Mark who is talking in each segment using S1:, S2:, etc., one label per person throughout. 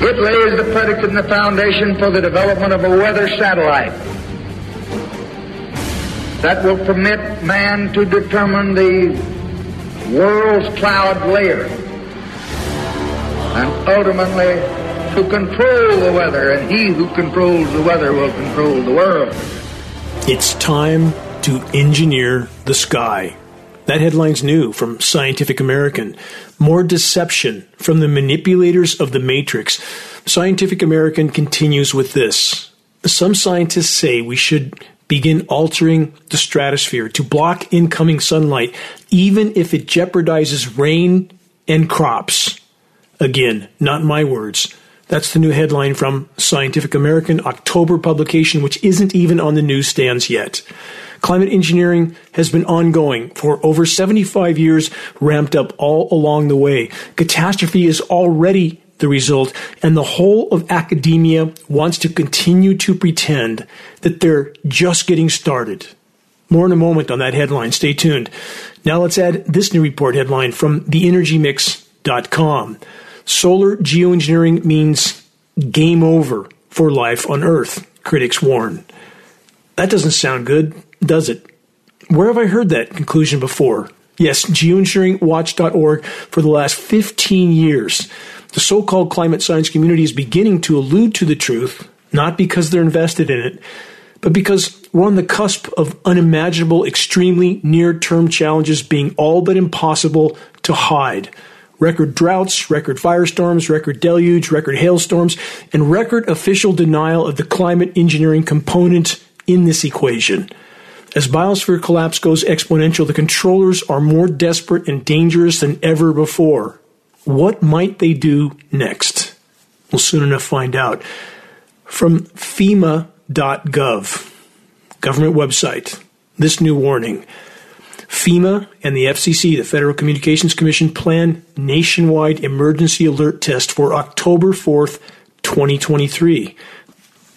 S1: It lays the predicate and the foundation for the development of a weather satellite that will permit man to determine the world's cloud layer and ultimately to control the weather, and he who controls the weather will control the world.
S2: It's time to engineer the sky. That headline's new from Scientific American. More deception from the manipulators of the matrix. Scientific American continues with this. Some scientists say we should begin altering the stratosphere to block incoming sunlight, even if it jeopardizes rain and crops. Again, not my words. That's the new headline from Scientific American October publication, which isn't even on the newsstands yet. Climate engineering has been ongoing for over 75 years, ramped up all along the way. Catastrophe is already the result, and the whole of academia wants to continue to pretend that they're just getting started. More in a moment on that headline. Stay tuned. Now let's add this new report headline from theenergymix.com. Solar geoengineering means game over for life on Earth, critics warn. That doesn't sound good, does it? Where have I heard that conclusion before? Yes, geoengineeringwatch.org for the last 15 years. The so called climate science community is beginning to allude to the truth, not because they're invested in it, but because we're on the cusp of unimaginable, extremely near term challenges being all but impossible to hide. Record droughts, record firestorms, record deluge, record hailstorms, and record official denial of the climate engineering component in this equation. As biosphere collapse goes exponential, the controllers are more desperate and dangerous than ever before. What might they do next? We'll soon enough find out. From FEMA.gov, government website, this new warning. FEMA and the FCC, the Federal Communications Commission, plan nationwide emergency alert test for October 4th, 2023.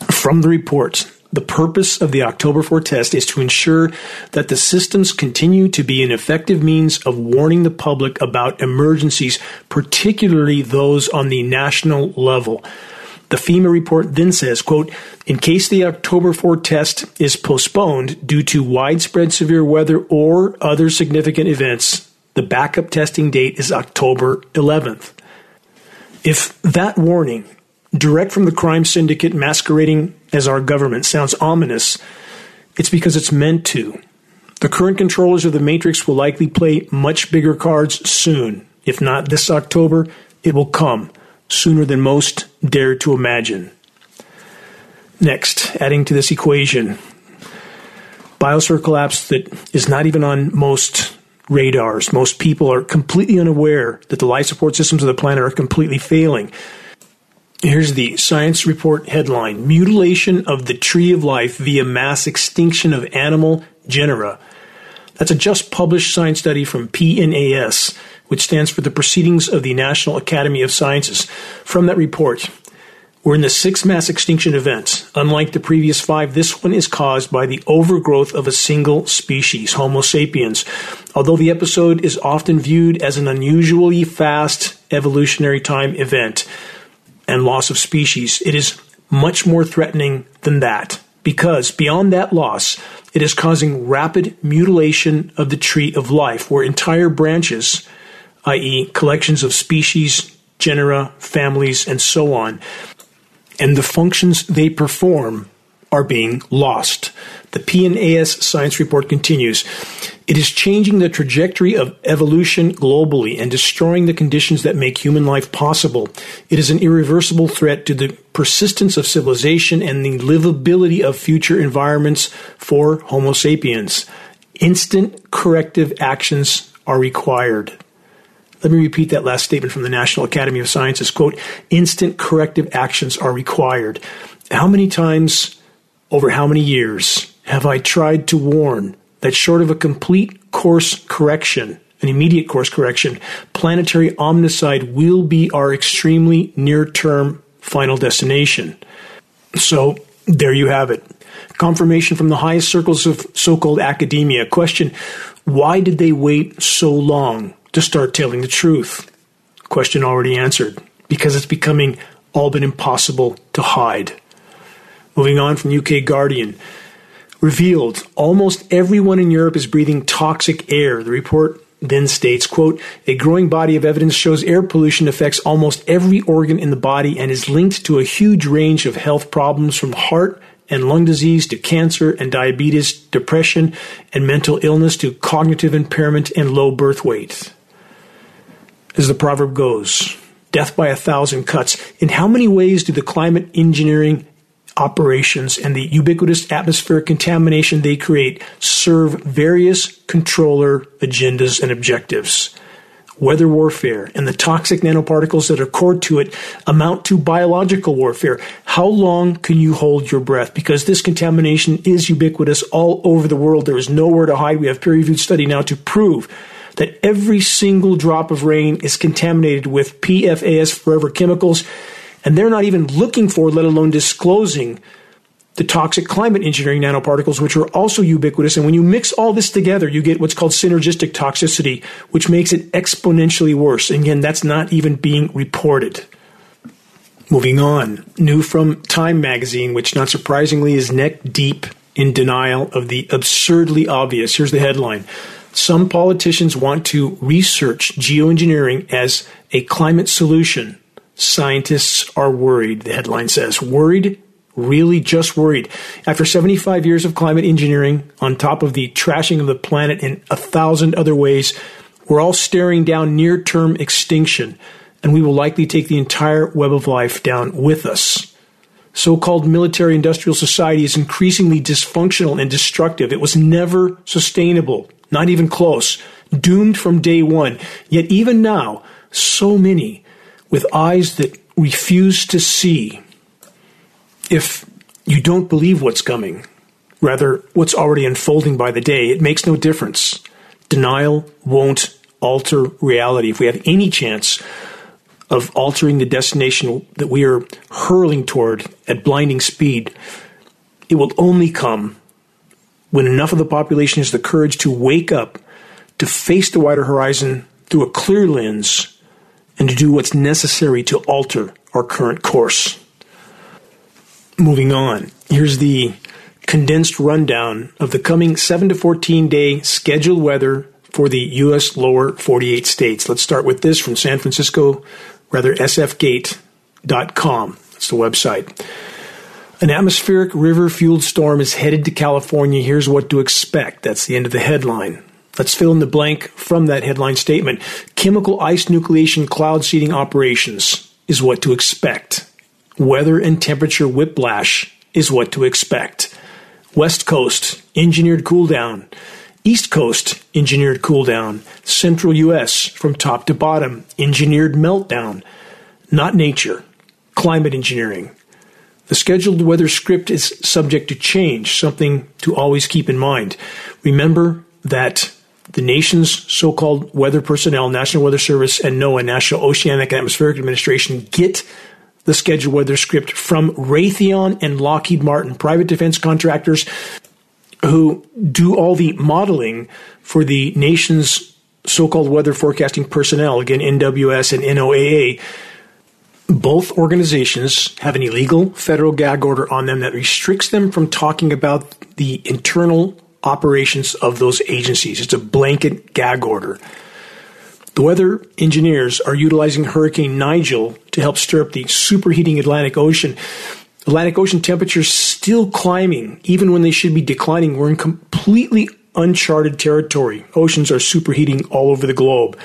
S2: From the report, the purpose of the October 4 test is to ensure that the systems continue to be an effective means of warning the public about emergencies, particularly those on the national level. The FEMA report then says, quote, in case the October 4 test is postponed due to widespread severe weather or other significant events, the backup testing date is October 11th. If that warning, direct from the crime syndicate masquerading as our government, sounds ominous, it's because it's meant to. The current controllers of the Matrix will likely play much bigger cards soon. If not this October, it will come sooner than most dare to imagine. Next, adding to this equation, biosphere collapse that is not even on most radars. Most people are completely unaware that the life support systems of the planet are completely failing. Here's the science report headline Mutilation of the tree of life via mass extinction of animal genera. That's a just published science study from PNAS, which stands for the Proceedings of the National Academy of Sciences. From that report, we're in the sixth mass extinction event. Unlike the previous five, this one is caused by the overgrowth of a single species, Homo sapiens. Although the episode is often viewed as an unusually fast evolutionary time event and loss of species, it is much more threatening than that because beyond that loss, it is causing rapid mutilation of the tree of life, where entire branches, i.e., collections of species, genera, families, and so on, and the functions they perform are being lost. The PNAS science report continues. It is changing the trajectory of evolution globally and destroying the conditions that make human life possible. It is an irreversible threat to the persistence of civilization and the livability of future environments for Homo sapiens. Instant corrective actions are required. Let me repeat that last statement from the National Academy of Sciences. Quote, instant corrective actions are required. How many times over how many years have I tried to warn that short of a complete course correction, an immediate course correction, planetary omnicide will be our extremely near term final destination? So there you have it. Confirmation from the highest circles of so called academia. Question Why did they wait so long to start telling the truth? Question already answered. Because it's becoming all but impossible to hide. Moving on from UK Guardian. Revealed almost everyone in Europe is breathing toxic air. The report then states, quote, a growing body of evidence shows air pollution affects almost every organ in the body and is linked to a huge range of health problems from heart and lung disease to cancer and diabetes, depression and mental illness to cognitive impairment and low birth weight. As the proverb goes, death by a thousand cuts. In how many ways do the climate engineering operations and the ubiquitous atmospheric contamination they create serve various controller agendas and objectives? weather warfare, and the toxic nanoparticles that accord to it amount to biological warfare. How long can you hold your breath? Because this contamination is ubiquitous all over the world. There is nowhere to hide. We have peer reviewed study now to prove that every single drop of rain is contaminated with PFAS forever chemicals, and they're not even looking for, let alone disclosing, the toxic climate engineering nanoparticles, which are also ubiquitous. And when you mix all this together, you get what's called synergistic toxicity, which makes it exponentially worse. And again, that's not even being reported. Moving on, new from Time magazine, which not surprisingly is neck deep in denial of the absurdly obvious. Here's the headline. Some politicians want to research geoengineering as a climate solution. Scientists are worried, the headline says. Worried really just worried. After 75 years of climate engineering, on top of the trashing of the planet in a thousand other ways, we're all staring down near term extinction, and we will likely take the entire web of life down with us. So called military industrial society is increasingly dysfunctional and destructive. It was never sustainable, not even close, doomed from day one. Yet even now, so many with eyes that refuse to see if you don't believe what's coming, rather what's already unfolding by the day, it makes no difference. Denial won't alter reality. If we have any chance of altering the destination that we are hurling toward at blinding speed, it will only come when enough of the population has the courage to wake up, to face the wider horizon through a clear lens, and to do what's necessary to alter our current course moving on, here's the condensed rundown of the coming 7 to 14 day scheduled weather for the U.S. lower 48 states. Let's start with this from San Francisco, rather sfgate.com. That's the website. An atmospheric river fueled storm is headed to California. Here's what to expect. That's the end of the headline. Let's fill in the blank from that headline statement. Chemical ice nucleation cloud seeding operations is what to expect. Weather and temperature whiplash is what to expect. West Coast, engineered cool down. East Coast, engineered cool down. Central U.S., from top to bottom, engineered meltdown. Not nature, climate engineering. The scheduled weather script is subject to change, something to always keep in mind. Remember that the nation's so called weather personnel, National Weather Service, and NOAA, National Oceanic and Atmospheric Administration, get the schedule weather script from Raytheon and Lockheed Martin, private defense contractors who do all the modeling for the nation's so called weather forecasting personnel, again, NWS and NOAA. Both organizations have an illegal federal gag order on them that restricts them from talking about the internal operations of those agencies. It's a blanket gag order. The weather engineers are utilizing Hurricane Nigel to help stir up the superheating Atlantic Ocean. Atlantic Ocean temperatures still climbing, even when they should be declining. We're in completely uncharted territory. Oceans are superheating all over the globe.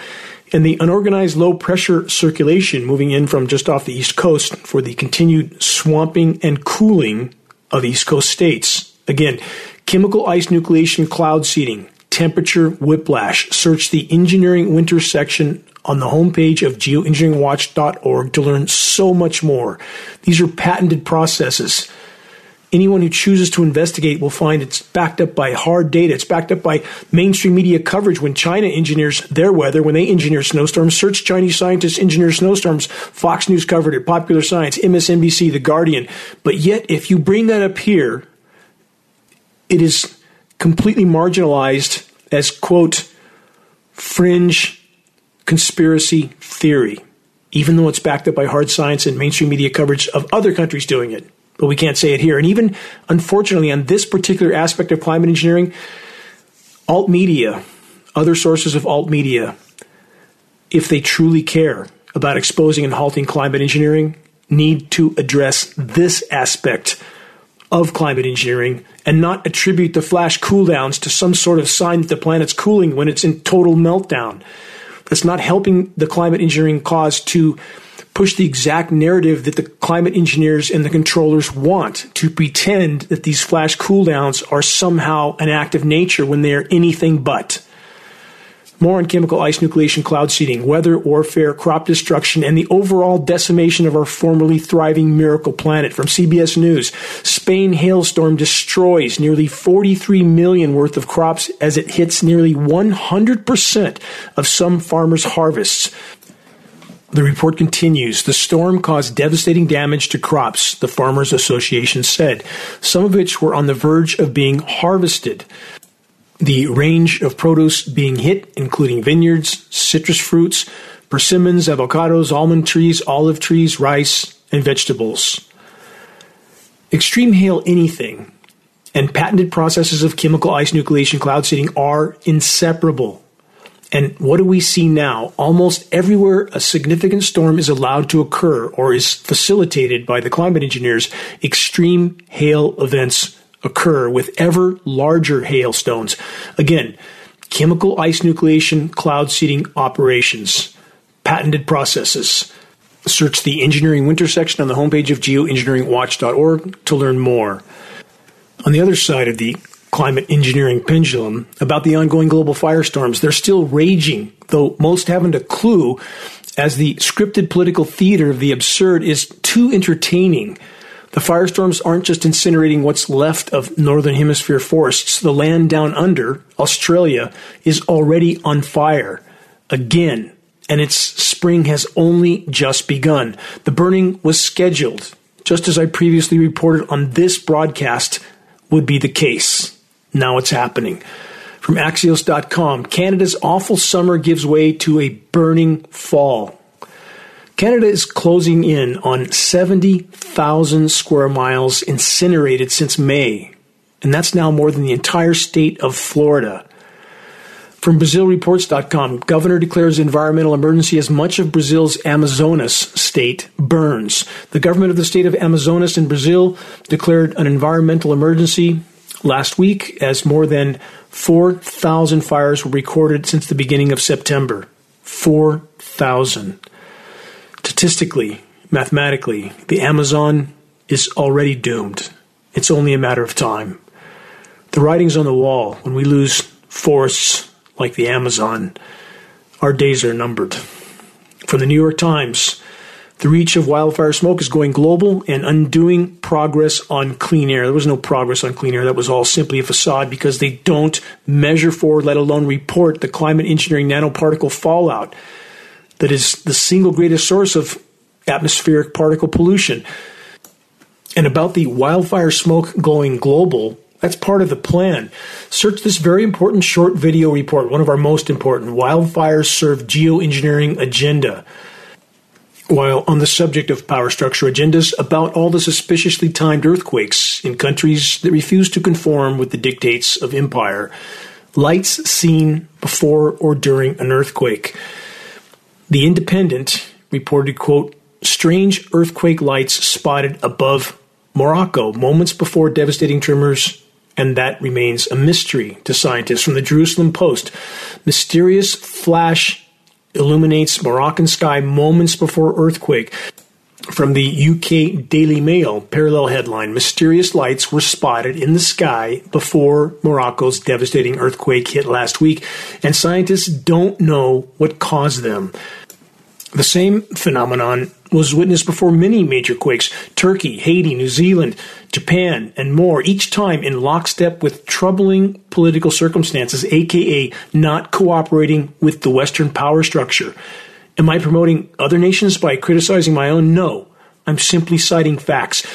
S2: And the unorganized low pressure circulation moving in from just off the East Coast for the continued swamping and cooling of East Coast states. Again, chemical ice nucleation cloud seeding, temperature whiplash. Search the engineering winter section on the homepage of geoengineeringwatch.org to learn so much more. These are patented processes. Anyone who chooses to investigate will find it's backed up by hard data. It's backed up by mainstream media coverage when China engineers their weather, when they engineer snowstorms. Search Chinese scientists engineer snowstorms. Fox News covered it, Popular Science, MSNBC, The Guardian. But yet, if you bring that up here, it is completely marginalized as, quote, fringe conspiracy theory, even though it's backed up by hard science and mainstream media coverage of other countries doing it but we can't say it here. And even, unfortunately, on this particular aspect of climate engineering, alt media, other sources of alt media, if they truly care about exposing and halting climate engineering, need to address this aspect of climate engineering and not attribute the flash cooldowns to some sort of sign that the planet's cooling when it's in total meltdown. That's not helping the climate engineering cause to push the exact narrative that the climate engineers and the controllers want to pretend that these flash cooldowns are somehow an act of nature when they are anything but. More on chemical ice nucleation, cloud seeding, weather warfare, crop destruction, and the overall decimation of our formerly thriving miracle planet. From CBS News, Spain hailstorm destroys nearly 43 million worth of crops as it hits nearly 100% of some farmers' harvests. The report continues. The storm caused devastating damage to crops, the Farmers Association said, some of which were on the verge of being harvested. The range of produce being hit, including vineyards, citrus fruits, persimmons, avocados, almond trees, olive trees, rice, and vegetables. Extreme hail anything and patented processes of chemical ice nucleation cloud seeding are inseparable and what do we see now? Almost everywhere a significant storm is allowed to occur or is facilitated by the climate engineers, extreme hail events occur with ever larger hailstones. Again, chemical ice nucleation cloud seeding operations, patented processes. Search the engineering winter section on the homepage of geoengineeringwatch.org to learn more. On the other side of the climate engineering pendulum about the ongoing global firestorms. They're still raging, though most haven't a clue, as the scripted political theater of the absurd is too entertaining. The firestorms aren't just incinerating what's left of northern hemisphere forests. The land down under, Australia, is already on fire. Again. And its spring has only just begun. The burning was scheduled, just as I previously reported on this broadcast would be the case. Now it's happening. From Axios.com, Canada's awful summer gives way to a burning fall. Canada is closing in on 70,000 square miles incinerated since May, and that's now more than the entire state of Florida. From BrazilReports.com, governor declares environmental emergency as much of Brazil's Amazonas state burns. The government of the state of Amazonas in Brazil declared an environmental emergency last week as more than 4,000 fires were recorded since the beginning of September. 4,000. Statistically, mathematically, the Amazon is already doomed. It's only a matter of time. The writing's on the wall. When we lose forests like the Amazon, our days are numbered. From the New York Times, the reach of wildfire smoke is going global and undoing progress on clean air. There was no progress on clean air. That was all simply a facade because they don't measure for, let alone report, the climate engineering nanoparticle fallout that is the single greatest source of atmospheric particle pollution. And about the wildfire smoke going global, that's part of the plan. Search this very important short video report, one of our most important Wildfires Serve Geoengineering Agenda while on the subject of power structure agendas, about all the suspiciously timed earthquakes in countries that refuse to conform with the dictates of empire, lights seen before or during an earthquake. The Independent reported, quote, strange earthquake lights spotted above Morocco moments before devastating tremors and that remains a mystery to scientists. From the Jerusalem Post, mysterious flash illuminates Moroccan sky moments before earthquake. From the UK Daily Mail, parallel headline Mysterious lights were spotted in the sky before Morocco's devastating earthquake hit last week, and scientists don't know what caused them. The same phenomenon was witnessed before many major quakes Turkey, Haiti, New Zealand, Japan, and more, each time in lockstep with troubling political circumstances, aka not cooperating with the Western power structure. Am I promoting other nations by criticizing my own? No. I'm simply citing facts.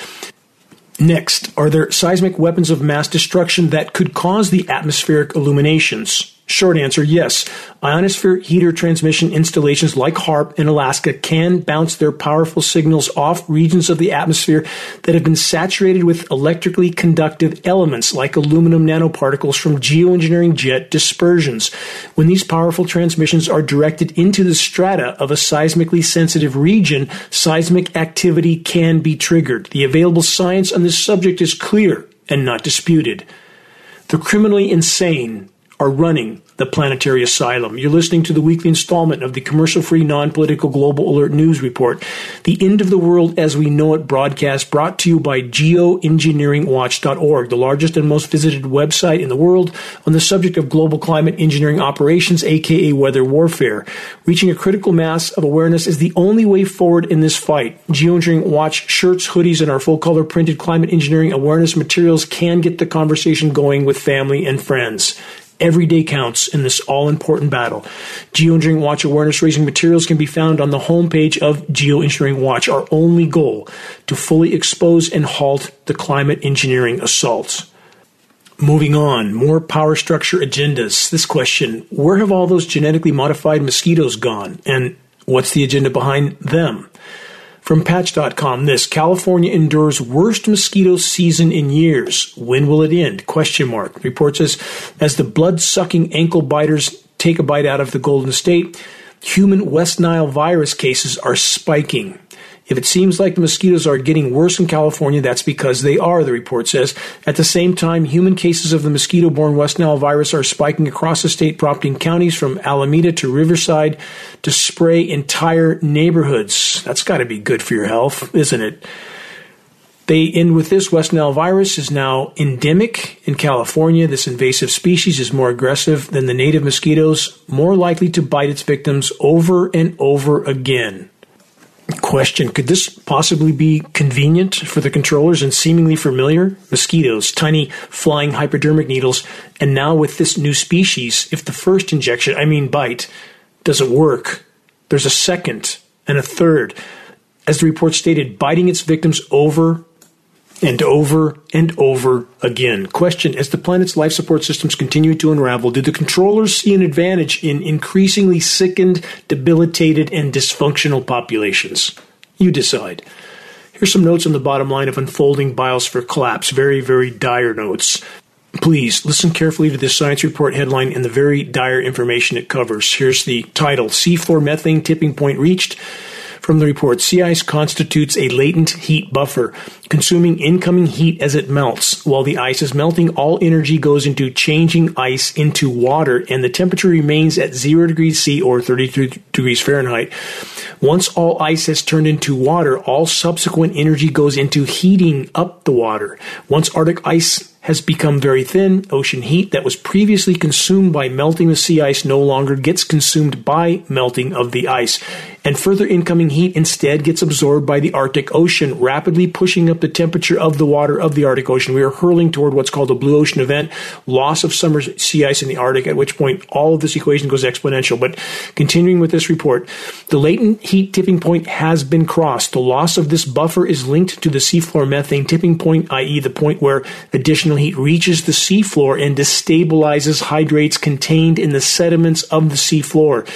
S2: Next, are there seismic weapons of mass destruction that could cause the atmospheric illuminations? Short answer yes. Ionosphere heater transmission installations like HAARP in Alaska can bounce their powerful signals off regions of the atmosphere that have been saturated with electrically conductive elements like aluminum nanoparticles from geoengineering jet dispersions. When these powerful transmissions are directed into the strata of a seismically sensitive region, seismic activity can be triggered. The available science on this subject is clear and not disputed. The criminally insane are running the Planetary Asylum. You're listening to the weekly installment of the commercial free, non political Global Alert News Report, the end of the world as we know it broadcast brought to you by geoengineeringwatch.org, the largest and most visited website in the world on the subject of global climate engineering operations, aka weather warfare. Reaching a critical mass of awareness is the only way forward in this fight. Geoengineering Watch shirts, hoodies, and our full color printed climate engineering awareness materials can get the conversation going with family and friends. Every day counts in this all important battle. Geoengineering Watch awareness raising materials can be found on the homepage of Geoengineering Watch. Our only goal to fully expose and halt the climate engineering assaults. Moving on, more power structure agendas. This question Where have all those genetically modified mosquitoes gone? And what's the agenda behind them? From Patch.com, this California endures worst mosquito season in years. When will it end? Question mark. Report says as the blood-sucking ankle biters take a bite out of the Golden State, human West Nile virus cases are spiking. If it seems like the mosquitoes are getting worse in California, that's because they are, the report says. At the same time, human cases of the mosquito borne West Nile virus are spiking across the state, prompting counties from Alameda to Riverside to spray entire neighborhoods. That's got to be good for your health, isn't it? They end with this West Nile virus is now endemic in California. This invasive species is more aggressive than the native mosquitoes, more likely to bite its victims over and over again. Question Could this possibly be convenient for the controllers and seemingly familiar? Mosquitoes, tiny flying hypodermic needles, and now with this new species, if the first injection, I mean bite, doesn't work, there's a second and a third. As the report stated, biting its victims over and over and over again. Question As the planet's life support systems continue to unravel, do the controllers see an advantage in increasingly sickened, debilitated, and dysfunctional populations? You decide. Here's some notes on the bottom line of unfolding biosphere collapse. Very, very dire notes. Please listen carefully to this science report headline and the very dire information it covers. Here's the title Seafloor methane tipping point reached. From the report, sea ice constitutes a latent heat buffer, consuming incoming heat as it melts. While the ice is melting, all energy goes into changing ice into water, and the temperature remains at 0 degrees C or 33 degrees Fahrenheit. Once all ice has turned into water, all subsequent energy goes into heating up the water. Once Arctic ice has become very thin. Ocean heat that was previously consumed by melting the sea ice no longer gets consumed by melting of the ice. And further incoming heat instead gets absorbed by the Arctic Ocean, rapidly pushing up the temperature of the water of the Arctic Ocean. We are hurling toward what's called a blue ocean event, loss of summer sea ice in the Arctic, at which point all of this equation goes exponential. But continuing with this report, the latent heat tipping point has been crossed. The loss of this buffer is linked to the seafloor methane tipping point, i.e., the point where additional heat reaches the seafloor and destabilizes hydrates contained in the sediments of the seafloor.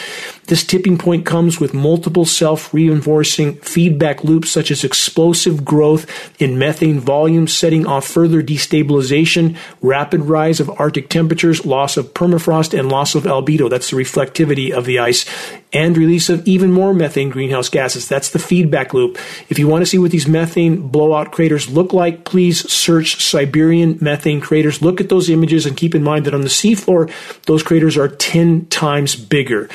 S2: This tipping point comes with multiple self reinforcing feedback loops, such as explosive growth in methane volume, setting off further destabilization, rapid rise of Arctic temperatures, loss of permafrost, and loss of albedo. That's the reflectivity of the ice, and release of even more methane greenhouse gases. That's the feedback loop. If you want to see what these methane blowout craters look like, please search Siberian methane craters. Look at those images and keep in mind that on the seafloor, those craters are 10 times bigger.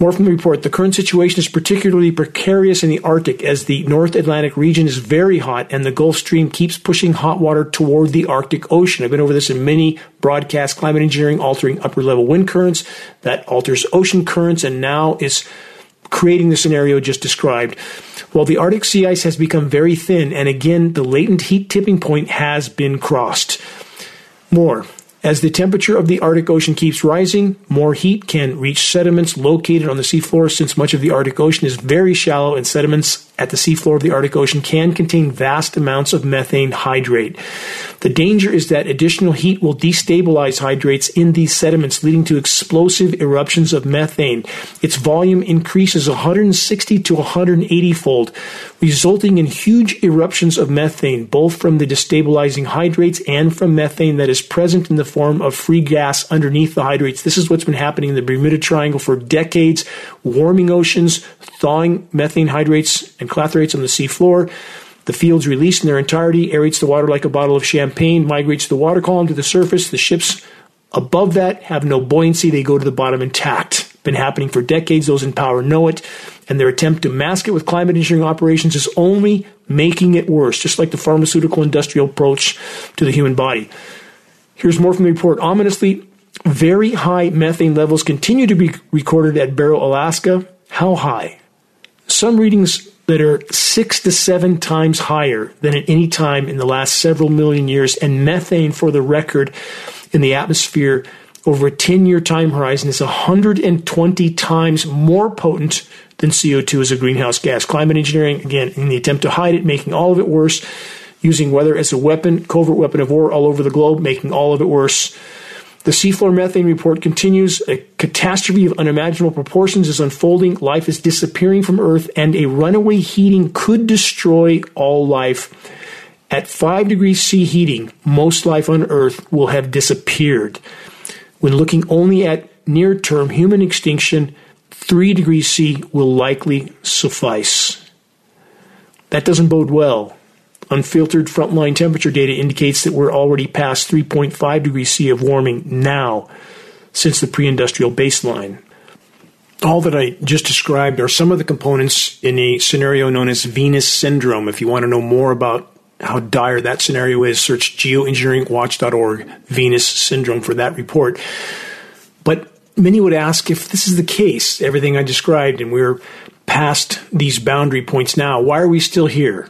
S2: More from the report. The current situation is particularly precarious in the Arctic as the North Atlantic region is very hot and the Gulf Stream keeps pushing hot water toward the Arctic Ocean. I've been over this in many broadcasts. Climate engineering altering upper level wind currents that alters ocean currents and now is creating the scenario just described. While the Arctic sea ice has become very thin, and again, the latent heat tipping point has been crossed. More. As the temperature of the Arctic Ocean keeps rising, more heat can reach sediments located on the seafloor since much of the Arctic Ocean is very shallow and sediments at the seafloor of the Arctic Ocean can contain vast amounts of methane hydrate. The danger is that additional heat will destabilize hydrates in these sediments, leading to explosive eruptions of methane. Its volume increases 160 to 180 fold, resulting in huge eruptions of methane, both from the destabilizing hydrates and from methane that is present in the form of free gas underneath the hydrates. This is what's been happening in the Bermuda Triangle for decades, warming oceans, thawing methane hydrates and clathrates on the seafloor. The fields released in their entirety, aerates the water like a bottle of champagne, migrates the water column to the surface. The ships above that have no buoyancy, they go to the bottom intact. Been happening for decades, those in power know it, and their attempt to mask it with climate engineering operations is only making it worse, just like the pharmaceutical industrial approach to the human body. Here's more from the report. Ominously, very high methane levels continue to be recorded at Barrow, Alaska. How high? Some readings that are six to seven times higher than at any time in the last several million years, and methane, for the record, in the atmosphere over a 10 year time horizon is 120 times more potent than CO2 as a greenhouse gas. Climate engineering, again, in the attempt to hide it, making all of it worse, using weather as a weapon, covert weapon of war all over the globe, making all of it worse. The seafloor methane report continues. A catastrophe of unimaginable proportions is unfolding. Life is disappearing from Earth, and a runaway heating could destroy all life. At 5 degrees C heating, most life on Earth will have disappeared. When looking only at near term human extinction, 3 degrees C will likely suffice. That doesn't bode well Unfiltered frontline temperature data indicates that we're already past 3.5 degrees C of warming now since the pre industrial baseline. All that I just described are some of the components in a scenario known as Venus syndrome. If you want to know more about how dire that scenario is, search geoengineeringwatch.org Venus syndrome for that report. But many would ask if this is the case, everything I described, and we're past these boundary points now, why are we still here?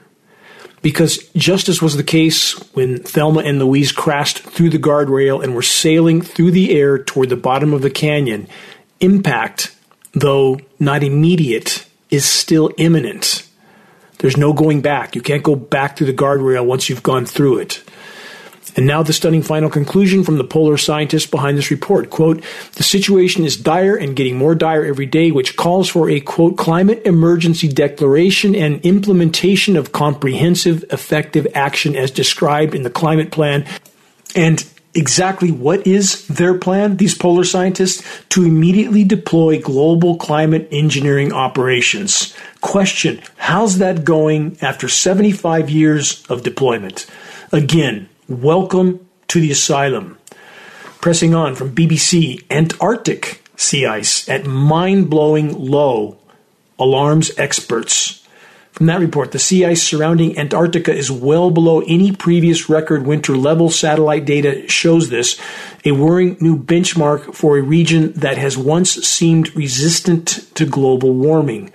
S2: Because just as was the case when Thelma and Louise crashed through the guardrail and were sailing through the air toward the bottom of the canyon, impact, though not immediate, is still imminent. There's no going back. You can't go back through the guardrail once you've gone through it. And now the stunning final conclusion from the polar scientists behind this report. Quote, the situation is dire and getting more dire every day, which calls for a quote, climate emergency declaration and implementation of comprehensive, effective action as described in the climate plan. And exactly what is their plan, these polar scientists? To immediately deploy global climate engineering operations. Question, how's that going after 75 years of deployment? Again, Welcome to the asylum. Pressing on from BBC, Antarctic sea ice at mind blowing low alarms experts. From that report, the sea ice surrounding Antarctica is well below any previous record winter level. Satellite data shows this, a worrying new benchmark for a region that has once seemed resistant to global warming.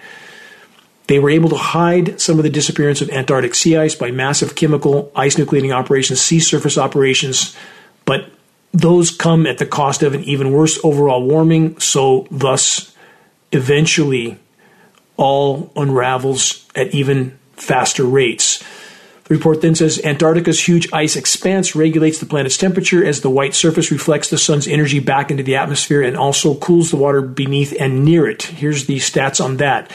S2: They were able to hide some of the disappearance of Antarctic sea ice by massive chemical ice nucleating operations, sea surface operations, but those come at the cost of an even worse overall warming, so thus eventually all unravels at even faster rates. The report then says Antarctica's huge ice expanse regulates the planet's temperature as the white surface reflects the sun's energy back into the atmosphere and also cools the water beneath and near it. Here's the stats on that.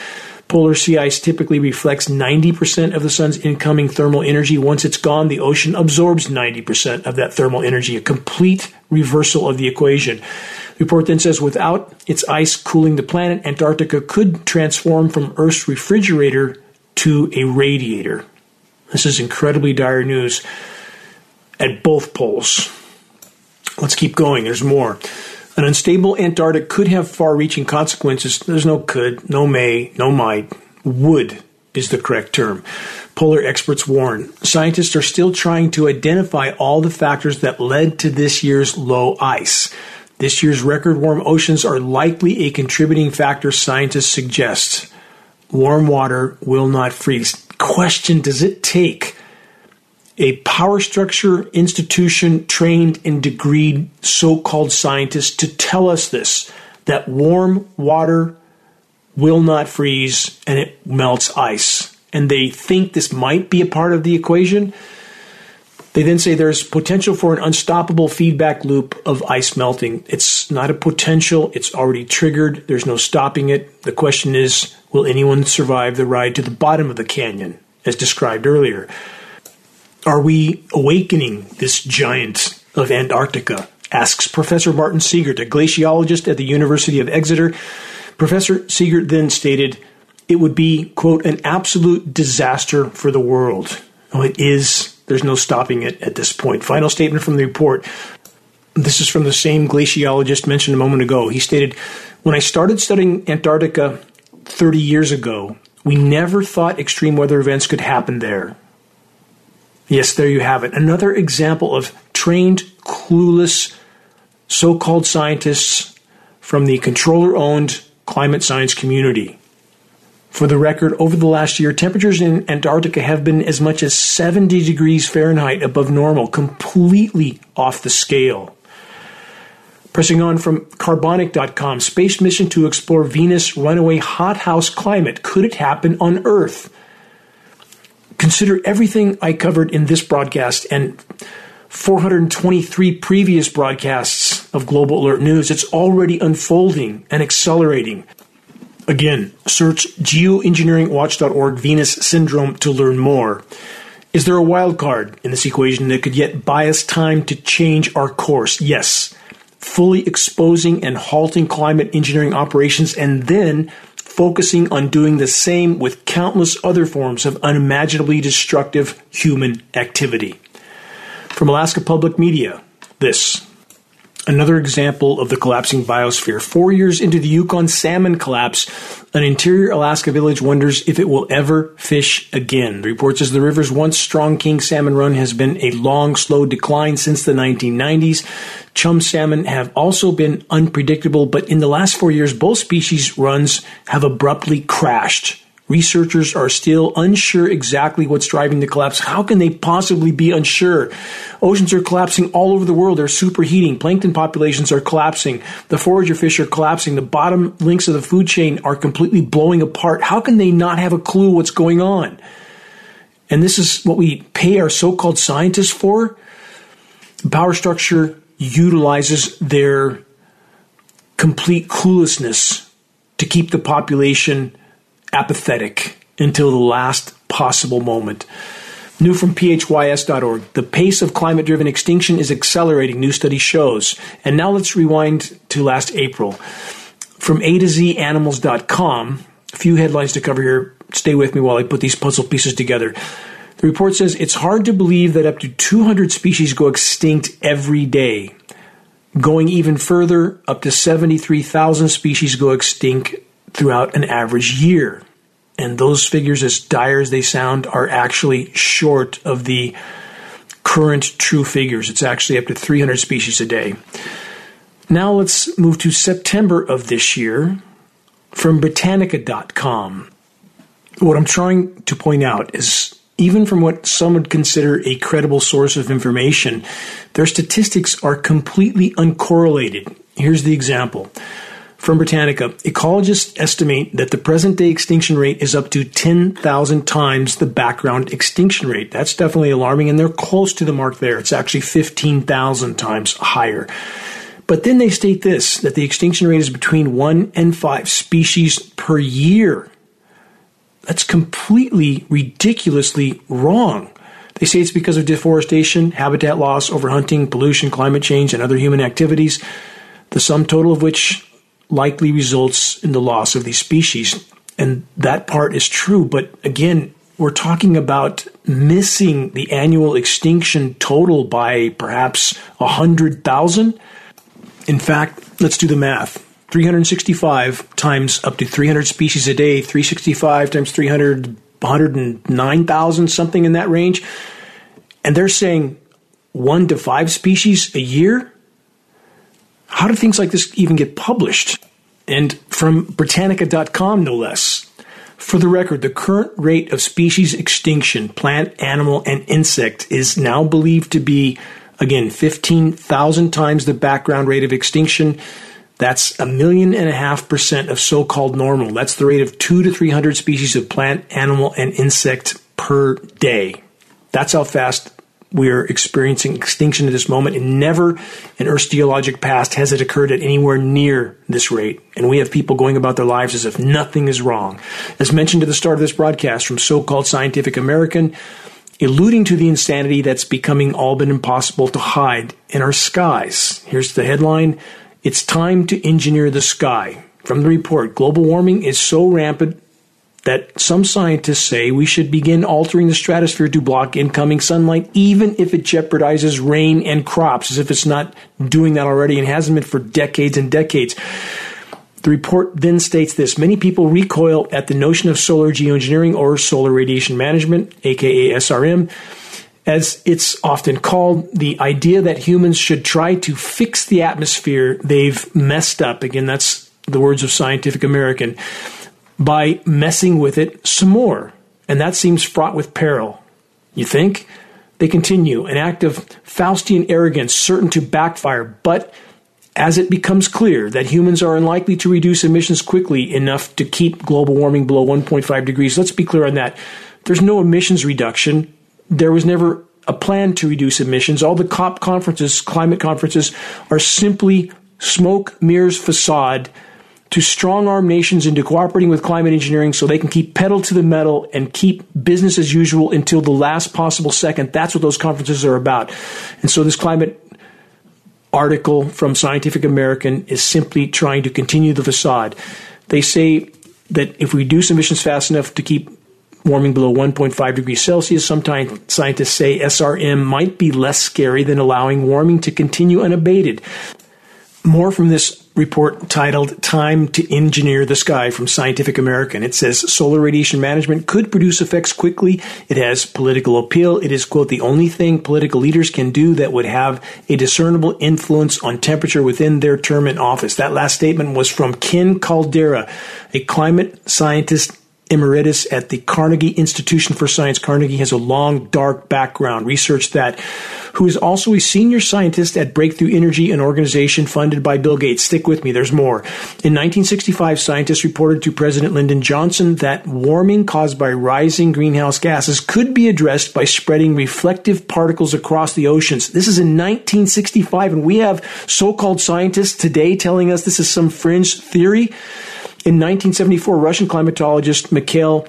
S2: Polar sea ice typically reflects 90% of the sun's incoming thermal energy. Once it's gone, the ocean absorbs 90% of that thermal energy, a complete reversal of the equation. The report then says without its ice cooling the planet, Antarctica could transform from Earth's refrigerator to a radiator. This is incredibly dire news at both poles. Let's keep going. There's more. An unstable Antarctic could have far reaching consequences. There's no could, no may, no might. Would is the correct term. Polar experts warn scientists are still trying to identify all the factors that led to this year's low ice. This year's record warm oceans are likely a contributing factor, scientists suggest. Warm water will not freeze. Question Does it take a power structure institution trained and degreed so called scientists to tell us this that warm water will not freeze and it melts ice? And they think this might be a part of the equation. They then say there's potential for an unstoppable feedback loop of ice melting. It's not a potential, it's already triggered. There's no stopping it. The question is will anyone survive the ride to the bottom of the canyon, as described earlier? Are we awakening this giant of Antarctica? asks Professor Martin Siegert, a glaciologist at the University of Exeter. Professor Siegert then stated, it would be, quote, an absolute disaster for the world. Oh, it is there's no stopping it at this point. Final statement from the report. This is from the same glaciologist mentioned a moment ago. He stated, When I started studying Antarctica 30 years ago, we never thought extreme weather events could happen there. Yes, there you have it. Another example of trained, clueless, so called scientists from the controller owned climate science community. For the record, over the last year, temperatures in Antarctica have been as much as 70 degrees Fahrenheit above normal, completely off the scale. Pressing on from carbonic.com, space mission to explore Venus runaway hothouse climate. Could it happen on Earth? Consider everything I covered in this broadcast and 423 previous broadcasts of Global Alert News. It's already unfolding and accelerating. Again, search geoengineeringwatch.org Venus syndrome to learn more. Is there a wild card in this equation that could yet buy us time to change our course? Yes. Fully exposing and halting climate engineering operations and then focusing on doing the same with countless other forms of unimaginably destructive human activity. From Alaska Public Media, this Another example of the collapsing biosphere. Four years into the Yukon salmon collapse, an interior Alaska village wonders if it will ever fish again. The report says the river's once strong king salmon run has been a long, slow decline since the 1990s. Chum salmon have also been unpredictable, but in the last four years, both species runs have abruptly crashed. Researchers are still unsure exactly what's driving the collapse. How can they possibly be unsure? Oceans are collapsing all over the world. They're superheating. Plankton populations are collapsing. The forager fish are collapsing. The bottom links of the food chain are completely blowing apart. How can they not have a clue what's going on? And this is what we pay our so called scientists for. The Power structure utilizes their complete cluelessness to keep the population apathetic until the last possible moment. New from phys.org. The pace of climate driven extinction is accelerating, new study shows. And now let's rewind to last April. From A to Z animals.com, a few headlines to cover here. Stay with me while I put these puzzle pieces together. The report says it's hard to believe that up to 200 species go extinct every day. Going even further, up to 73,000 species go extinct throughout an average year. And those figures, as dire as they sound, are actually short of the current true figures. It's actually up to 300 species a day. Now let's move to September of this year from Britannica.com. What I'm trying to point out is even from what some would consider a credible source of information, their statistics are completely uncorrelated. Here's the example. From Britannica, ecologists estimate that the present day extinction rate is up to 10,000 times the background extinction rate. That's definitely alarming, and they're close to the mark there. It's actually 15,000 times higher. But then they state this that the extinction rate is between 1 and 5 species per year. That's completely ridiculously wrong. They say it's because of deforestation, habitat loss, overhunting, pollution, climate change, and other human activities, the sum total of which likely results in the loss of these species. And that part is true. But again, we're talking about missing the annual extinction total by perhaps 100,000. In fact, let's do the math. 365 times up to 300 species a day, 365 times 300, 109,000, something in that range. And they're saying one to five species a year? How do things like this even get published? And from Britannica.com, no less. For the record, the current rate of species extinction, plant, animal, and insect, is now believed to be, again, 15,000 times the background rate of extinction. That's a million and a half percent of so called normal. That's the rate of two to 300 species of plant, animal, and insect per day. That's how fast we're experiencing extinction at this moment, and never in Earth's geologic past has it occurred at anywhere near this rate. And we have people going about their lives as if nothing is wrong. As mentioned at the start of this broadcast from so called Scientific American, alluding to the insanity that's becoming all but impossible to hide in our skies. Here's the headline It's time to engineer the sky. From the report, global warming is so rampant that some scientists say we should begin altering the stratosphere to block incoming sunlight, even if it jeopardizes rain and crops, as if it's not doing that already and hasn't been for decades and decades. The report then states this many people recoil at the notion of solar geoengineering or solar radiation management, aka SRM. As it's often called, the idea that humans should try to fix the atmosphere they've messed up. Again, that's the words of Scientific American by messing with it some more. And that seems fraught with peril. You think? They continue, an act of Faustian arrogance certain to backfire, but as it becomes clear that humans are unlikely to reduce emissions quickly enough to keep global warming below 1.5 degrees, let's be clear on that. There's no emissions reduction. There was never a plan to reduce emissions. All the COP conferences, climate conferences, are simply smoke, mirrors, facade to strong arm nations into cooperating with climate engineering so they can keep pedal to the metal and keep business as usual until the last possible second. That's what those conferences are about. And so this climate article from Scientific American is simply trying to continue the facade. They say that if we reduce emissions fast enough to keep warming below 1.5 degrees Celsius, sometimes scientists say SRM might be less scary than allowing warming to continue unabated. More from this report titled Time to Engineer the Sky from Scientific American. It says solar radiation management could produce effects quickly. It has political appeal. It is, quote, the only thing political leaders can do that would have a discernible influence on temperature within their term in office. That last statement was from Ken Caldeira, a climate scientist emeritus at the Carnegie Institution for Science. Carnegie has a long, dark background, research that, who is also a senior scientist at Breakthrough Energy, an organization funded by Bill Gates. Stick with me, there's more. In 1965, scientists reported to President Lyndon Johnson that warming caused by rising greenhouse gases could be addressed by spreading reflective particles across the oceans. This is in 1965, and we have so called scientists today telling us this is some fringe theory. In 1974, Russian climatologist Mikhail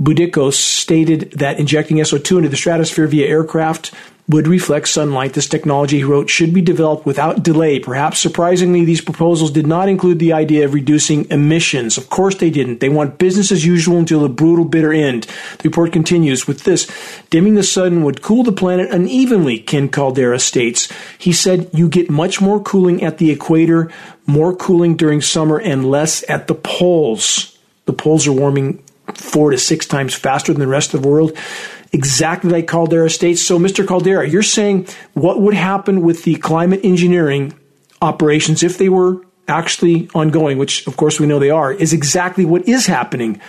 S2: Boudikos stated that injecting SO2 into the stratosphere via aircraft would reflect sunlight. This technology, he wrote, should be developed without delay. Perhaps surprisingly, these proposals did not include the idea of reducing emissions. Of course they didn't. They want business as usual until the brutal, bitter end. The report continues with this. Dimming the sun would cool the planet unevenly, Ken Caldeira states. He said, you get much more cooling at the equator, more cooling during summer, and less at the poles. The poles are warming four to six times faster than the rest of the world exactly like Caldeira states. So, Mr. Caldeira, you're saying what would happen with the climate engineering operations if they were actually ongoing, which of course we know they are, is exactly what is happening.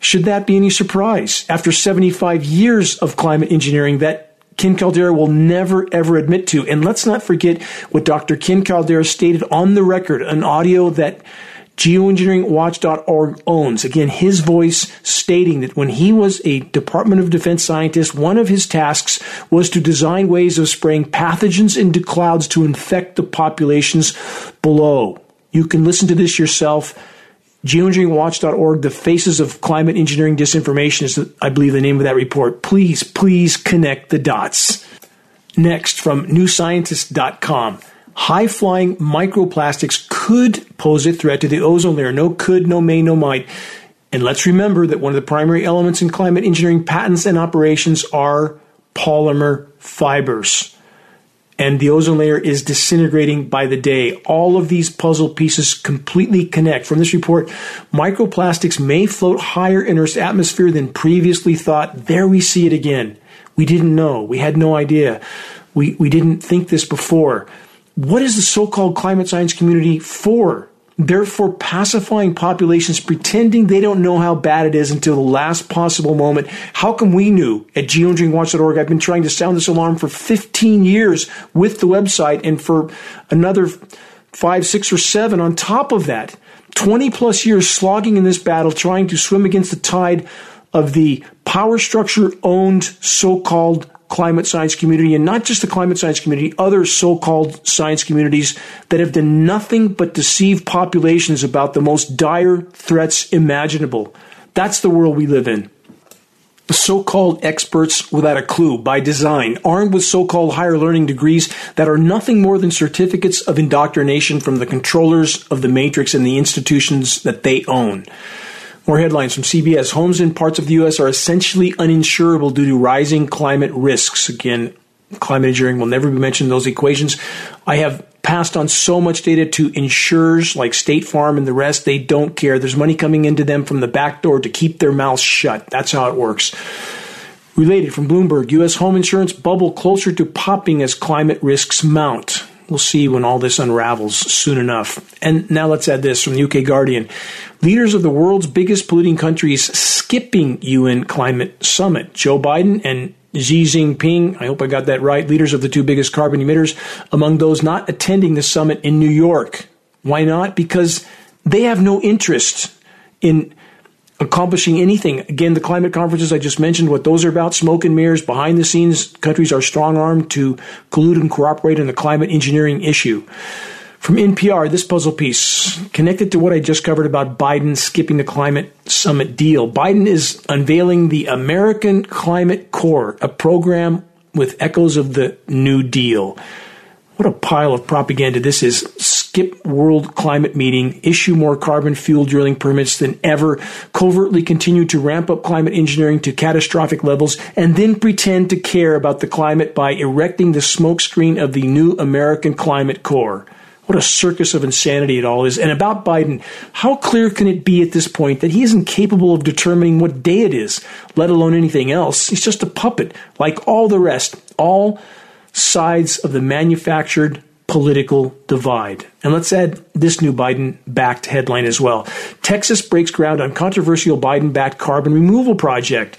S2: Should that be any surprise? After 75 years of climate engineering that Ken Caldeira will never ever admit to. And let's not forget what Dr. Ken Caldeira stated on the record, an audio that geoengineeringwatch.org owns. Again, his voice stating that when he was a Department of Defense scientist, one of his tasks was to design ways of spraying pathogens into clouds to infect the populations below. You can listen to this yourself. Geoengineeringwatch.org, the faces of climate engineering disinformation is, I believe, the name of that report. Please, please connect the dots. Next, from newscientist.com high flying microplastics could pose a threat to the ozone layer. No could, no may, no might. And let's remember that one of the primary elements in climate engineering patents and operations are polymer fibers. And the ozone layer is disintegrating by the day. All of these puzzle pieces completely connect. From this report, microplastics may float higher in Earth's atmosphere than previously thought. There we see it again. We didn't know. We had no idea. We, we didn't think this before. What is the so called climate science community for? Therefore pacifying populations, pretending they don't know how bad it is until the last possible moment. How come we knew at geoengineeringwatch.org? I've been trying to sound this alarm for 15 years with the website and for another five, six, or seven on top of that. 20 plus years slogging in this battle, trying to swim against the tide of the power structure owned so called climate science community and not just the climate science community, other so-called science communities that have done nothing but deceive populations about the most dire threats imaginable. That's the world we live in. So called experts without a clue by design, armed with so called higher learning degrees that are nothing more than certificates of indoctrination from the controllers of the matrix and the institutions that they own. More headlines from CBS. Homes in parts of the U.S. are essentially uninsurable due to rising climate risks. Again, climate engineering will never be mentioned in those equations. I have passed on so much data to insurers like State Farm and the rest. They don't care. There's money coming into them from the back door to keep their mouths shut. That's how it works. Related from Bloomberg, U.S. home insurance bubble closer to popping as climate risks mount. We'll see when all this unravels soon enough. And now let's add this from the UK Guardian. Leaders of the world's biggest polluting countries skipping UN climate summit. Joe Biden and Xi Jinping, I hope I got that right, leaders of the two biggest carbon emitters, among those not attending the summit in New York. Why not? Because they have no interest in accomplishing anything. Again, the climate conferences I just mentioned, what those are about, smoke and mirrors, behind the scenes, countries are strong armed to collude and cooperate on the climate engineering issue. From NPR, this puzzle piece connected to what I just covered about Biden skipping the climate summit deal. Biden is unveiling the American Climate Corps, a program with echoes of the New Deal. What a pile of propaganda this is. Skip World Climate Meeting, issue more carbon fuel drilling permits than ever, covertly continue to ramp up climate engineering to catastrophic levels, and then pretend to care about the climate by erecting the smokescreen of the new American Climate Corps. What a circus of insanity it all is. And about Biden, how clear can it be at this point that he isn't capable of determining what day it is, let alone anything else? He's just a puppet, like all the rest. All sides of the manufactured political divide. And let's add this new Biden backed headline as well. Texas breaks ground on controversial Biden backed carbon removal project.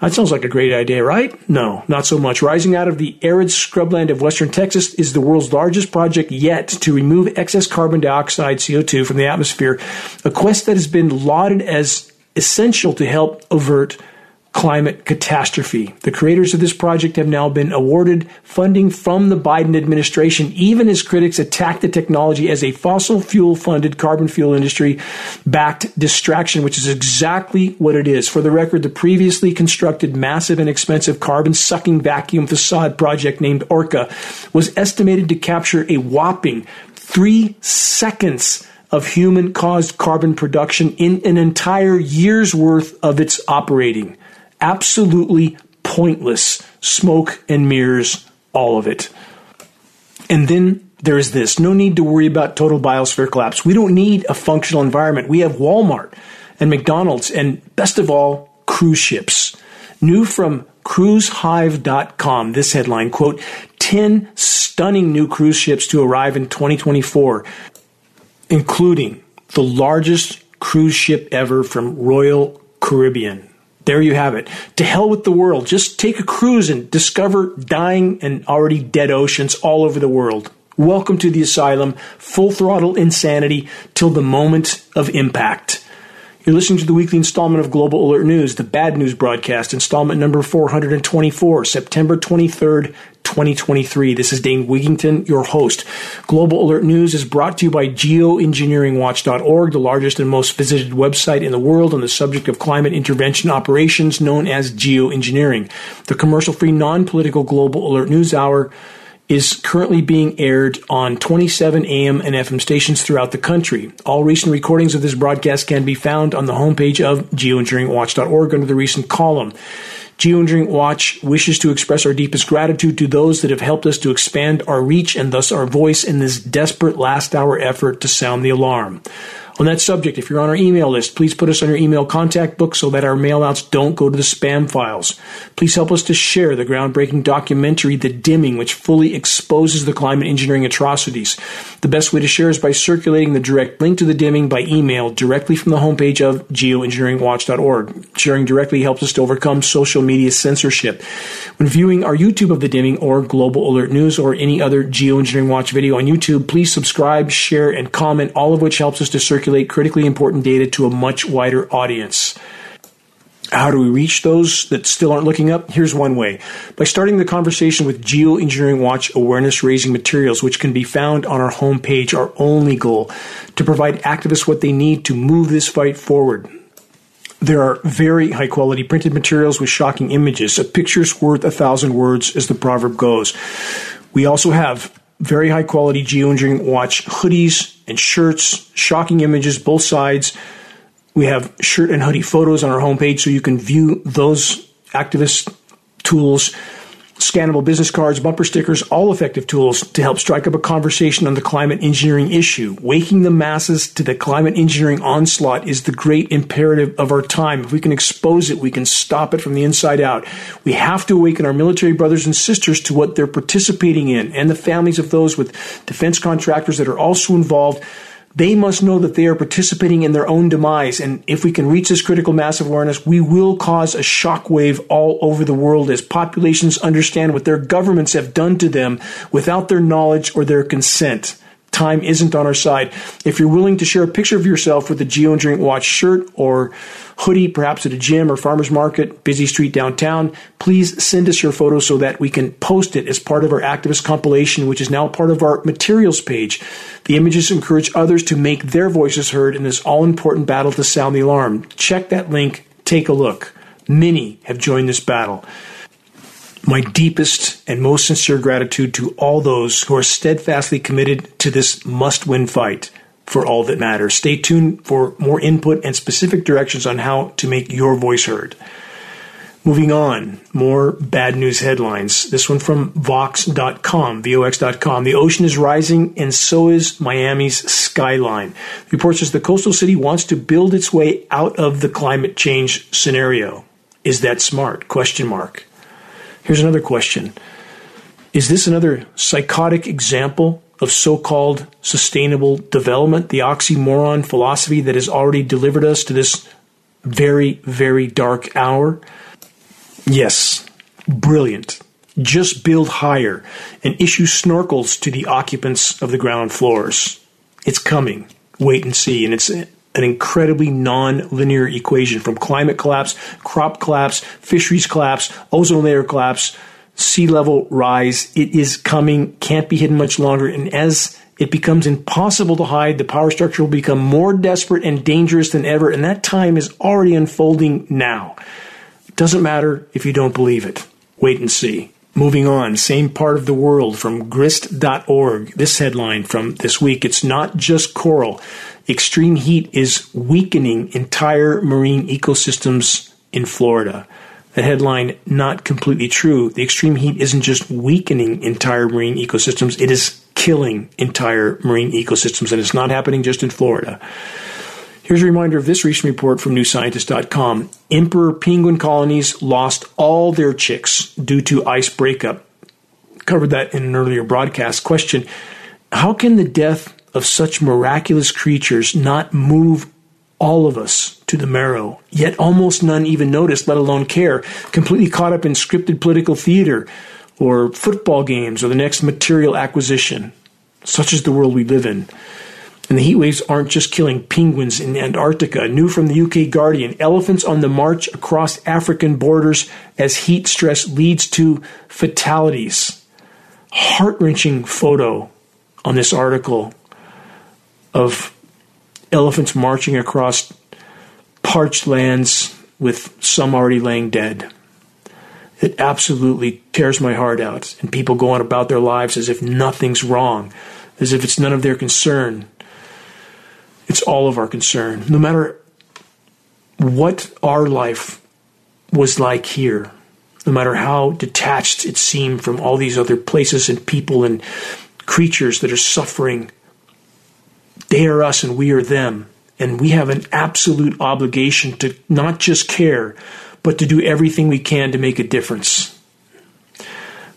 S2: That sounds like a great idea, right? No, not so much. Rising out of the arid scrubland of western Texas is the world's largest project yet to remove excess carbon dioxide, CO2, from the atmosphere, a quest that has been lauded as essential to help avert climate catastrophe. The creators of this project have now been awarded funding from the Biden administration, even as critics attack the technology as a fossil fuel funded carbon fuel industry backed distraction, which is exactly what it is. For the record, the previously constructed massive and expensive carbon sucking vacuum facade project named Orca was estimated to capture a whopping three seconds of human caused carbon production in an entire year's worth of its operating absolutely pointless smoke and mirrors, all of it. And then there is this no need to worry about total biosphere collapse. We don't need a functional environment. We have Walmart and McDonald's and best of all, cruise ships. New from cruisehive.com, this headline quote, 10 stunning new cruise ships to arrive in 2024, including the largest cruise ship ever from Royal Caribbean. There you have it. To hell with the world. Just take a cruise and discover dying and already dead oceans all over the world. Welcome to the asylum. Full throttle insanity till the moment of impact. You're listening to the weekly installment of Global Alert News, the bad news broadcast, installment number 424, September 23rd, 2023. This is Dane Wigington, your host. Global Alert News is brought to you by geoengineeringwatch.org, the largest and most visited website in the world on the subject of climate intervention operations known as geoengineering. The commercial free, non political Global Alert News Hour is currently being aired on 27 AM and FM stations throughout the country. All recent recordings of this broadcast can be found on the homepage of geoengineeringwatch.org under the recent column. Geoengineering Watch wishes to express our deepest gratitude to those that have helped us to expand our reach and thus our voice in this desperate last hour effort to sound the alarm. On that subject, if you're on our email list, please put us on your email contact book so that our mailouts don't go to the spam files. Please help us to share the groundbreaking documentary, The Dimming, which fully exposes the climate engineering atrocities. The best way to share is by circulating the direct link to The Dimming by email directly from the homepage of geoengineeringwatch.org. Sharing directly helps us to overcome social media censorship. When viewing our YouTube of The Dimming or Global Alert News or any other Geoengineering Watch video on YouTube, please subscribe, share, and comment, all of which helps us to circulate circulate critically important data to a much wider audience. How do we reach those that still aren't looking up? Here's one way by starting the conversation with Geoengineering Watch awareness raising materials, which can be found on our homepage. Our only goal to provide activists what they need to move this fight forward. There are very high quality printed materials with shocking images. A picture's worth a thousand words, as the proverb goes. We also have very high quality Geoengineering Watch hoodies, and shirts, shocking images, both sides. We have shirt and hoodie photos on our homepage so you can view those activist tools, scannable business cards, bumper stickers, all effective tools to help strike up a conversation on the climate engineering issue. Waking the masses to the climate engineering onslaught is the great imperative of our time. If we can expose it, we can stop it from the inside out. We have to awaken our military brothers and sisters to what they're participating in and the families of those with defense contractors that are also involved they must know that they are participating in their own demise. And if we can reach this critical mass of awareness, we will cause a shockwave all over the world as populations understand what their governments have done to them without their knowledge or their consent time isn't on our side. If you're willing to share a picture of yourself with a Geoengineering Watch shirt or hoodie, perhaps at a gym or farmer's market, busy street downtown, please send us your photo so that we can post it as part of our activist compilation, which is now part of our materials page. The images encourage others to make their voices heard in this all important battle to sound the alarm. Check that link, take a look. Many have joined this battle my deepest and most sincere gratitude to all those who are steadfastly committed to this must win fight for all that matters. Stay tuned for more input and specific directions on how to make your voice heard. Moving on, more bad news headlines. This one from Vox.com, VOX.com. The ocean is rising and so is Miami's skyline. The report says the coastal city wants to build its way out of the climate change scenario. Is that smart? Question mark. Here's another question Is this another psychotic example of so called sustainable development, the oxymoron philosophy that has already delivered us to this very, very dark hour? Yes, brilliant. Just build higher and issue snorkels to the occupants of the ground floors. It's coming. Wait and see. And it's an incredibly non-linear equation from climate collapse, crop collapse, fisheries collapse, ozone layer collapse, sea level rise. It is coming, can't be hidden much longer. And as it becomes impossible to hide, the power structure will become more desperate and dangerous than ever. And that time is already unfolding now. It doesn't matter if you don't believe it. Wait and see. Moving on, same part of the world from grist.org. This headline from this week. It's not just coral extreme heat is weakening entire marine ecosystems in Florida. The headline, not completely true. The extreme heat isn't just weakening entire marine ecosystems, it is killing entire marine ecosystems, and it's not happening just in Florida. Here's a reminder of this recent report from NewScientist.com. Emperor penguin colonies lost all their chicks due to ice breakup. Covered that in an earlier broadcast. Question How can the death of such miraculous creatures not move all of us to the marrow, yet almost none even notice, let alone care, completely caught up in scripted political theater or football games or the next material acquisition. Such is the world we live in. And the heat waves aren't just killing penguins in Antarctica. New from the UK Guardian elephants on the march across African borders as heat stress leads to fatalities. Heart wrenching photo on this article of elephants marching across parched lands with some already laying dead. It absolutely tears my heart out. And people go on about their lives as if nothing's wrong, as if it's none of their concern. It's all of our concern. No matter what our life was like here, no matter how detached it seemed from all these other places and people and creatures that are suffering. They are us and we are them. And we have an absolute obligation to not just care, but to do everything we can to make a difference.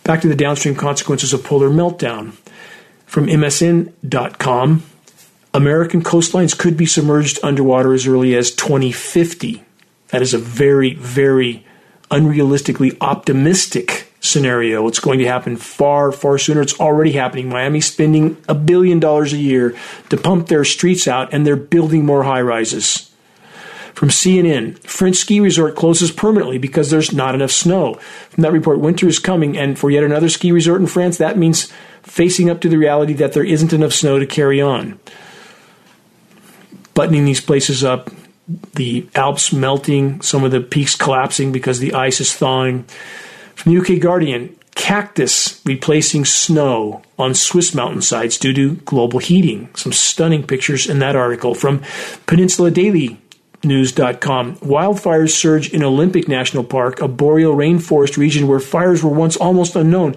S2: Back to the downstream consequences of polar meltdown. From MSN.com, American coastlines could be submerged underwater as early as 2050. That is a very, very unrealistically optimistic scenario. It's going to happen far, far sooner. It's already happening. Miami's spending a billion dollars a year to pump their streets out, and they're building more high rises. From CNN, French ski resort closes permanently because there's not enough snow. From that report, winter is coming, and for yet another ski resort in France, that means facing up to the reality that there isn't enough snow to carry on. Buttoning these places up, the Alps melting, some of the peaks collapsing because the ice is thawing. From the UK Guardian, cactus replacing snow on Swiss mountainsides due to global heating. Some stunning pictures in that article. From Peninsula Daily News.com. Wildfires surge in Olympic National Park, a boreal rainforest region where fires were once almost unknown.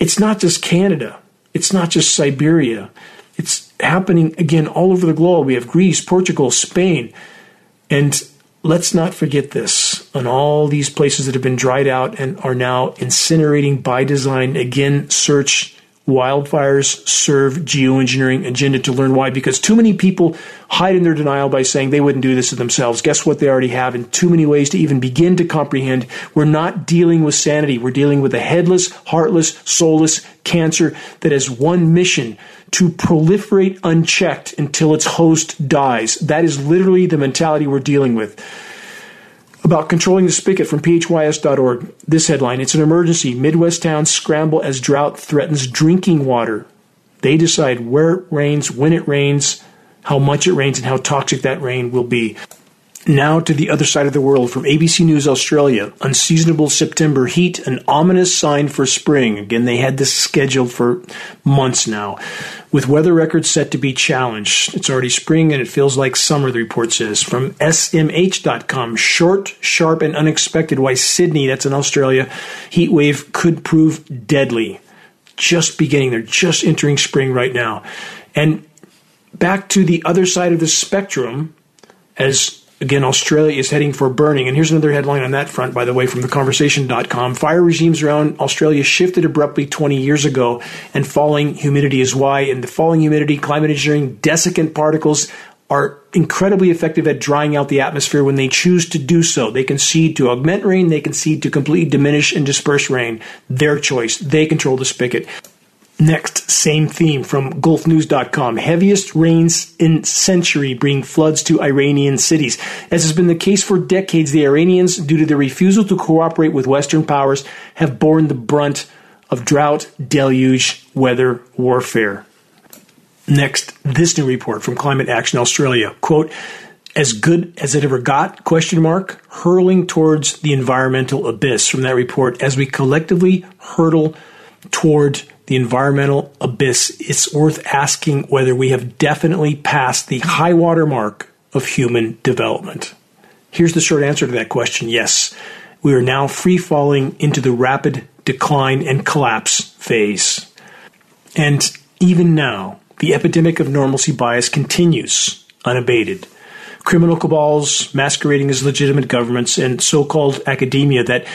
S2: It's not just Canada. It's not just Siberia. It's happening again all over the globe. We have Greece, Portugal, Spain. And let's not forget this on all these places that have been dried out and are now incinerating by design. Again, search wildfires serve geoengineering agenda to learn why because too many people hide in their denial by saying they wouldn't do this to themselves guess what they already have in too many ways to even begin to comprehend we're not dealing with sanity we're dealing with a headless heartless soulless cancer that has one mission to proliferate unchecked until its host dies. That is literally the mentality we're dealing with. About controlling the spigot from phys.org. This headline It's an emergency. Midwest towns scramble as drought threatens drinking water. They decide where it rains, when it rains, how much it rains, and how toxic that rain will be. Now to the other side of the world from ABC News Australia. Unseasonable September heat, an ominous sign for spring. Again, they had this scheduled for months now. With weather records set to be challenged. It's already spring and it feels like summer, the report says. From SMH.com, short, sharp, and unexpected why Sydney, that's in Australia, heat wave could prove deadly. Just beginning, they're just entering spring right now. And back to the other side of the spectrum, as Again, Australia is heading for burning. And here's another headline on that front, by the way, from theconversation.com. Fire regimes around Australia shifted abruptly 20 years ago, and falling humidity is why. And the falling humidity, climate engineering, desiccant particles are incredibly effective at drying out the atmosphere when they choose to do so. They can seed to augment rain, they can seed to completely diminish and disperse rain. Their choice. They control the spigot. Next, same theme from GulfNews.com. Heaviest rains in century bring floods to Iranian cities. As has been the case for decades, the Iranians, due to their refusal to cooperate with Western powers, have borne the brunt of drought, deluge, weather warfare. Next, this new report from Climate Action Australia. Quote, as good as it ever got question mark hurling towards the environmental abyss from that report as we collectively hurtle toward the environmental abyss, it's worth asking whether we have definitely passed the high water mark of human development. Here's the short answer to that question yes. We are now free falling into the rapid decline and collapse phase. And even now, the epidemic of normalcy bias continues unabated. Criminal cabals masquerading as legitimate governments and so called academia that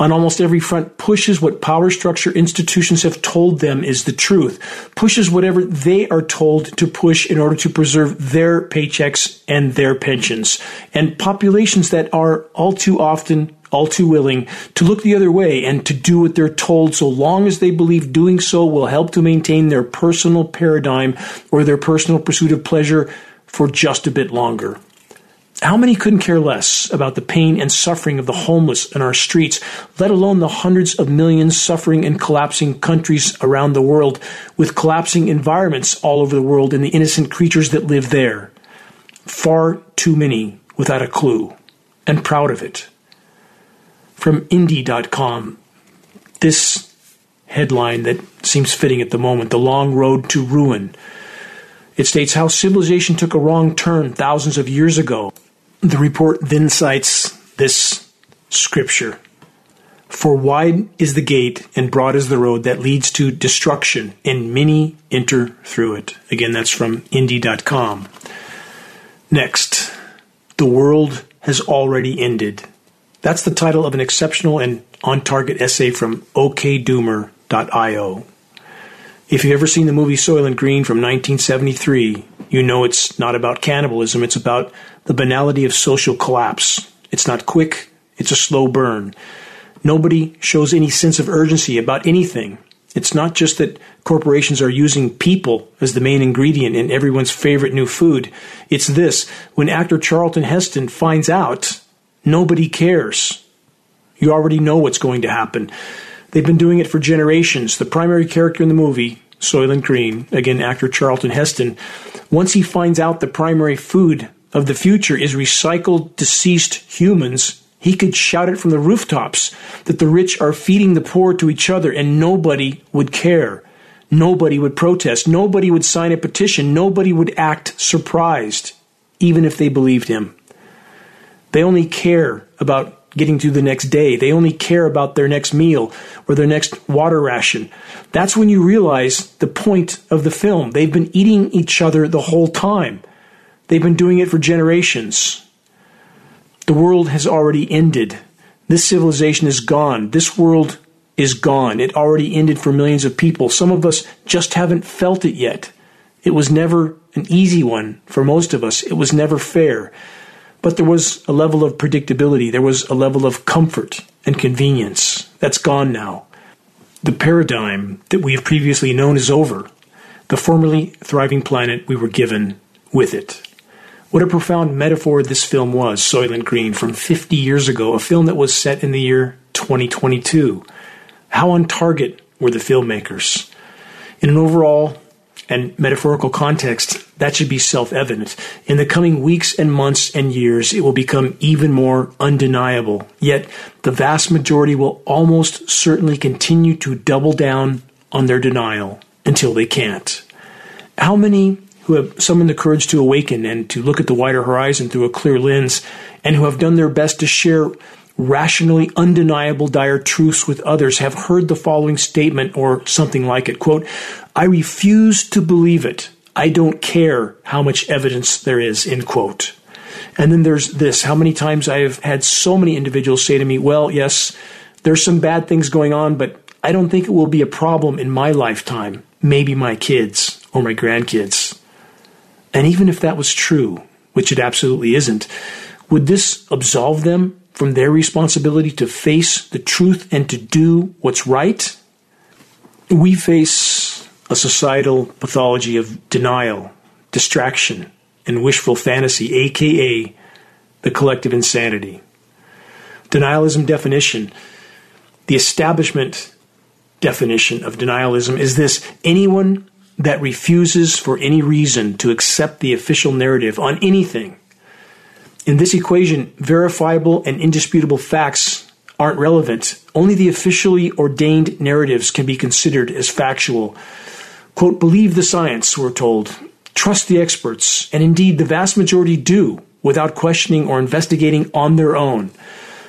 S2: on almost every front pushes what power structure institutions have told them is the truth, pushes whatever they are told to push in order to preserve their paychecks and their pensions. And populations that are all too often all too willing to look the other way and to do what they're told so long as they believe doing so will help to maintain their personal paradigm or their personal pursuit of pleasure for just a bit longer. How many couldn't care less about the pain and suffering of the homeless in our streets, let alone the hundreds of millions suffering in collapsing countries around the world, with collapsing environments all over the world and the innocent creatures that live there? Far too many without a clue, and proud of it. From Indie.com, this headline that seems fitting at the moment The Long Road to Ruin. It states how civilization took a wrong turn thousands of years ago the report then cites this scripture For wide is the gate and broad is the road that leads to destruction, and many enter through it. Again, that's from Indy.com. Next, the world has already ended. That's the title of an exceptional and on target essay from okdoomer.io. If you've ever seen the movie Soylent Green from 1973, you know it's not about cannibalism, it's about the banality of social collapse. It's not quick, it's a slow burn. Nobody shows any sense of urgency about anything. It's not just that corporations are using people as the main ingredient in everyone's favorite new food. It's this when actor Charlton Heston finds out, nobody cares. You already know what's going to happen. They've been doing it for generations. The primary character in the movie, Soylent Green, again, actor Charlton Heston, once he finds out the primary food of the future is recycled deceased humans, he could shout it from the rooftops that the rich are feeding the poor to each other and nobody would care. Nobody would protest. Nobody would sign a petition. Nobody would act surprised, even if they believed him. They only care about getting through the next day. They only care about their next meal or their next water ration. That's when you realize the point of the film. They've been eating each other the whole time. They've been doing it for generations. The world has already ended. This civilization is gone. This world is gone. It already ended for millions of people. Some of us just haven't felt it yet. It was never an easy one for most of us. It was never fair. But there was a level of predictability. There was a level of comfort and convenience. That's gone now. The paradigm that we have previously known is over. The formerly thriving planet we were given with it. What a profound metaphor this film was, Soylent Green, from 50 years ago, a film that was set in the year 2022. How on target were the filmmakers? In an overall and metaphorical context, that should be self evident. In the coming weeks and months and years, it will become even more undeniable. Yet, the vast majority will almost certainly continue to double down on their denial until they can't. How many who have summoned the courage to awaken and to look at the wider horizon through a clear lens, and who have done their best to share rationally undeniable dire truths with others have heard the following statement or something like it. Quote i refuse to believe it. I don't care how much evidence there is end quote. And then there's this how many times i have had so many individuals say to me well yes there's some bad things going on but i don't think it will be a problem in my lifetime. Maybe my kids or my grandkids and even if that was true, which it absolutely isn't, would this absolve them from their responsibility to face the truth and to do what's right? We face a societal pathology of denial, distraction, and wishful fantasy, aka the collective insanity. Denialism definition, the establishment definition of denialism is this anyone that refuses for any reason to accept the official narrative on anything. In this equation, verifiable and indisputable facts aren't relevant. Only the officially ordained narratives can be considered as factual. Quote, believe the science, we're told. Trust the experts. And indeed, the vast majority do without questioning or investigating on their own.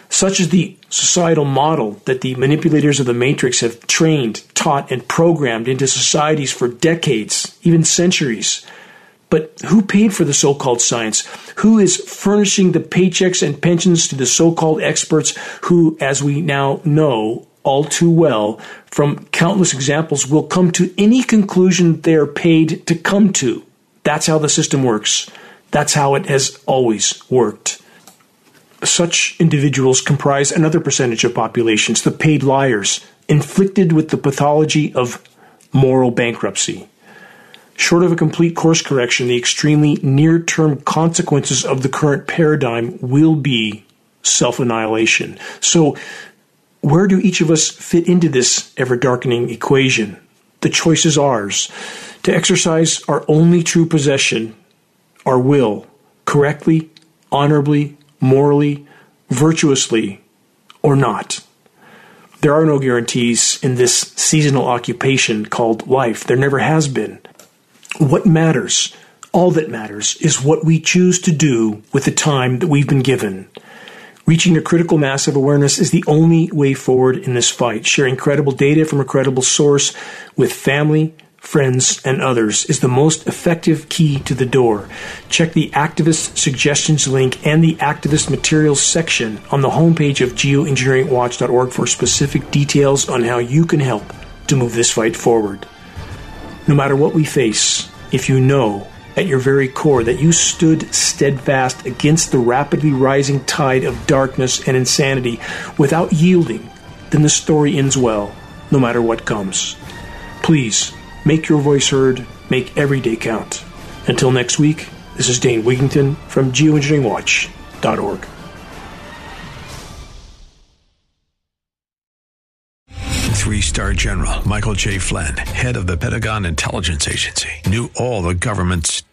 S2: Such is the societal model that the manipulators of the matrix have trained, taught, and programmed into societies for decades, even centuries. But who paid for the so called science? Who is furnishing the paychecks and pensions to the so called experts who, as we now know all too well from countless examples, will come to any conclusion they are paid to come to? That's how the system works. That's how it has always worked such individuals comprise another percentage of populations, the paid liars, inflicted with the pathology of moral bankruptcy. Short of a complete course correction, the extremely near term consequences of the current paradigm will be self annihilation. So, where do each of us fit into this ever darkening equation? The choice is ours to exercise our only true possession, our will, correctly, honorably, morally, virtuously, or not. There are no guarantees in this seasonal occupation called life. There never has been. What matters, all that matters, is what we choose to do with the time that we've been given. Reaching a critical mass of awareness is the only way forward in this fight. Sharing credible data from a credible source with family, friends, and others is the most effective key to the door. Check the activist suggestions link and the activist materials section on the homepage of geoengineeringwatch.org for specific details on how you can help to move this fight forward. No matter what we face, if you know at your very core that you stood steadfast against the rapidly rising tide of darkness and insanity without yielding, then the story ends well, no matter what comes. Please make your voice heard, make every day count. Until next week, this is Dane Wigington from geoengineeringwatch.org.
S3: Three star general Michael J. Flynn, head of the Pentagon Intelligence Agency, knew all the government's